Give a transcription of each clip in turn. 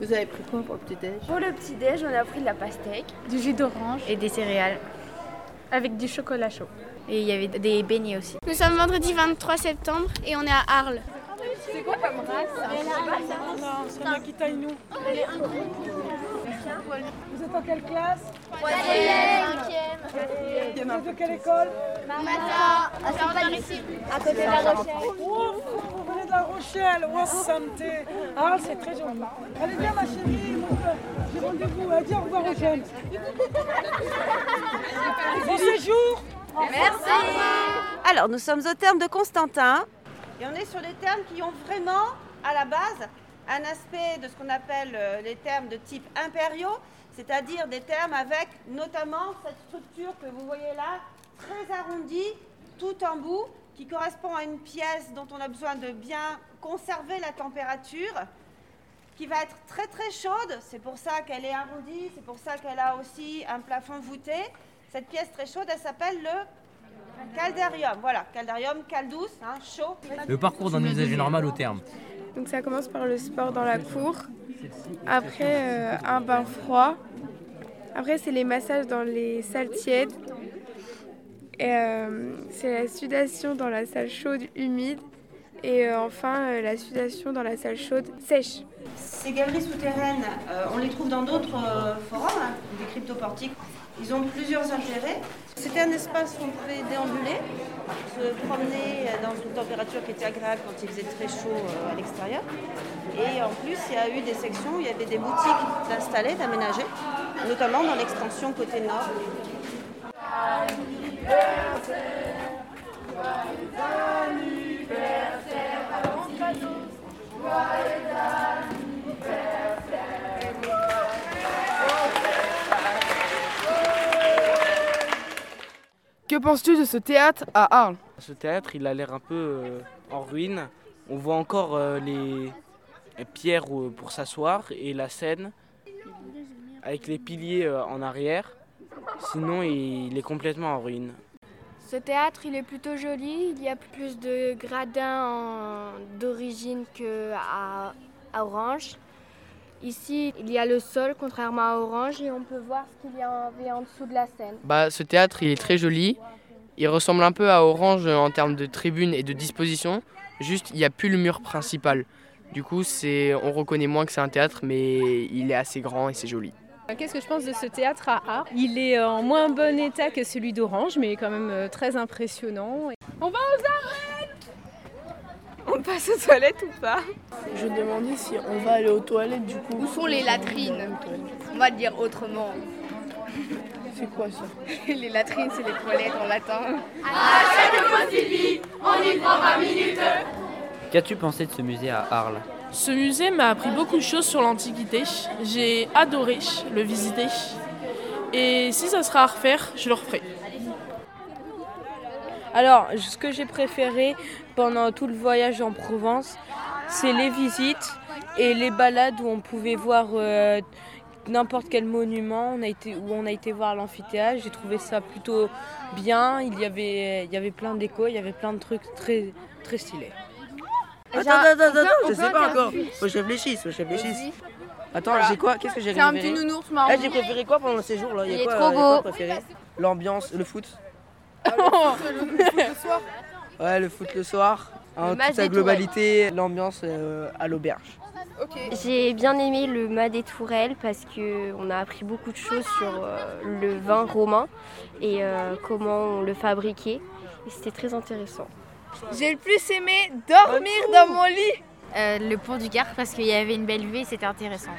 Vous avez pris quoi pour le petit-déj? Pour le petit-déj, on a pris de la pastèque, du jus d'orange et des céréales. avec du chocolat chaud. Et il y avait des beignets aussi. Nous sommes vendredi 23 septembre et on est à Arles. C'est quoi comme race? Non, c'est un Akitainu. Vous êtes en quelle classe? Troisième, Vous êtes de quelle école? À côté de la Rochelle. La Rochelle, oh santé Ah, c'est très joli. Allez bien ma chérie, moi, j'ai rendez-vous, dire au revoir aux jeunes. Bon séjour. Alors, nous sommes au terme de Constantin. Et on est sur les termes qui ont vraiment, à la base, un aspect de ce qu'on appelle euh, les termes de type impériaux, c'est-à-dire des termes avec notamment cette structure que vous voyez là, très arrondie, tout en bout, qui correspond à une pièce dont on a besoin de bien conserver la température, qui va être très très chaude, c'est pour ça qu'elle est arrondie, c'est pour ça qu'elle a aussi un plafond voûté. Cette pièce très chaude, elle s'appelle le caldarium. Voilà, caldarium, caldouce, hein, chaud. Le parcours d'un usager normal au terme. Donc ça commence par le sport dans la cour. Après, euh, un bain froid. Après, c'est les massages dans les salles tièdes. Et euh, c'est la sudation dans la salle chaude humide. Et euh, enfin, euh, la sudation dans la salle chaude sèche. Ces galeries souterraines, on les trouve dans d'autres forums, hein, des cryptoportiques. Ils ont plusieurs intérêts. C'était un espace où on pouvait déambuler, se promener dans une température qui était agréable quand il faisait très chaud à l'extérieur. Et en plus, il y a eu des sections où il y avait des boutiques installées, d'aménagées, notamment dans l'extension côté nord. Que penses-tu de ce théâtre à Arles Ce théâtre, il a l'air un peu euh, en ruine. On voit encore euh, les les pierres euh, pour s'asseoir et la scène avec les piliers euh, en arrière. Sinon, il est complètement en ruine. Ce théâtre, il est plutôt joli. Il y a plus de gradins en- d'origine qu'à à Orange. Ici, il y a le sol, contrairement à Orange, et on peut voir ce qu'il y avait en dessous de la scène. Bah, ce théâtre, il est très joli. Il ressemble un peu à Orange en termes de tribune et de disposition. Juste, il n'y a plus le mur principal. Du coup, c'est, on reconnaît moins que c'est un théâtre, mais il est assez grand et c'est joli. Qu'est-ce que je pense de ce théâtre à Arles Il est en moins bon état que celui d'Orange, mais quand même euh, très impressionnant. On va aux arêtes On passe aux toilettes ou pas Je demandais si on va aller aux toilettes du coup. Où sont les latrines? On va le dire autrement. C'est quoi ça? Les latrines, c'est les toilettes en latin. Qu'as-tu pensé de ce musée à Arles? Ce musée m'a appris beaucoup de choses sur l'Antiquité. J'ai adoré le visiter. Et si ça sera à refaire, je le referai. Alors, ce que j'ai préféré pendant tout le voyage en Provence, c'est les visites et les balades où on pouvait voir euh, n'importe quel monument. On a été, où on a été voir l'amphithéâtre. J'ai trouvé ça plutôt bien. Il y avait, il y avait plein d'échos, il y avait plein de trucs très, très stylés. Attends, attends, attends, attends, je sais pas encore. Faut que je réfléchisse, faut que je réfléchisse. Attends, j'ai quoi? Qu'est-ce que j'ai C'est un préféré petit nounours marron. Eh, j'ai préféré quoi pendant ces jours-là? Il y a est quoi, trop beau. préféré? L'ambiance, le foot Ouais, le foot le soir. En match toute sa globalité, l'ambiance euh, à l'auberge. J'ai bien aimé le mât des tourelles parce qu'on a appris beaucoup de choses sur euh, le vin romain et euh, comment on le fabriquait. Et c'était très intéressant. J'ai le plus aimé dormir dans mon lit. Euh, le pont du Gard parce qu'il y avait une belle vue et c'était intéressant.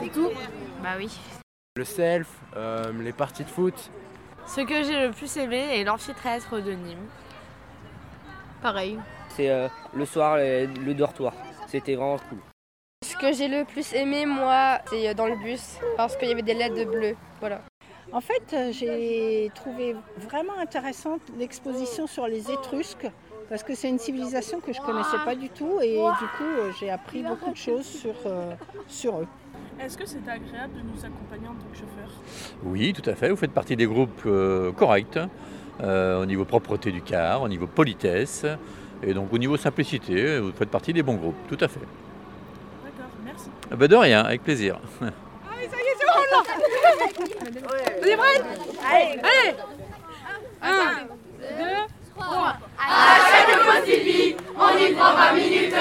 C'est tout? Bah oui. Le self, euh, les parties de foot. Ce que j'ai le plus aimé est l'amphithéâtre de Nîmes. Pareil. C'est euh, le soir, le, le dortoir. C'était vraiment cool. Ce que j'ai le plus aimé, moi, c'est dans le bus parce qu'il y avait des lettres bleues. Voilà. En fait, euh, j'ai trouvé vraiment intéressante l'exposition sur les Étrusques parce que c'est une civilisation que je connaissais pas du tout et du coup euh, j'ai appris beaucoup de choses sur, euh, sur eux. Est-ce que c'est agréable de nous accompagner en tant que chauffeur? Oui, tout à fait. Vous faites partie des groupes euh, corrects euh, au niveau propreté du car, au niveau politesse et donc au niveau simplicité. Vous faites partie des bons groupes, tout à fait. D'accord, merci. Ben de rien, avec plaisir. Allez, ah, ça y est, c'est bon, on Vous êtes prêts Allez Allez 1, 2, 3 À chaque on y prend 20 minutes,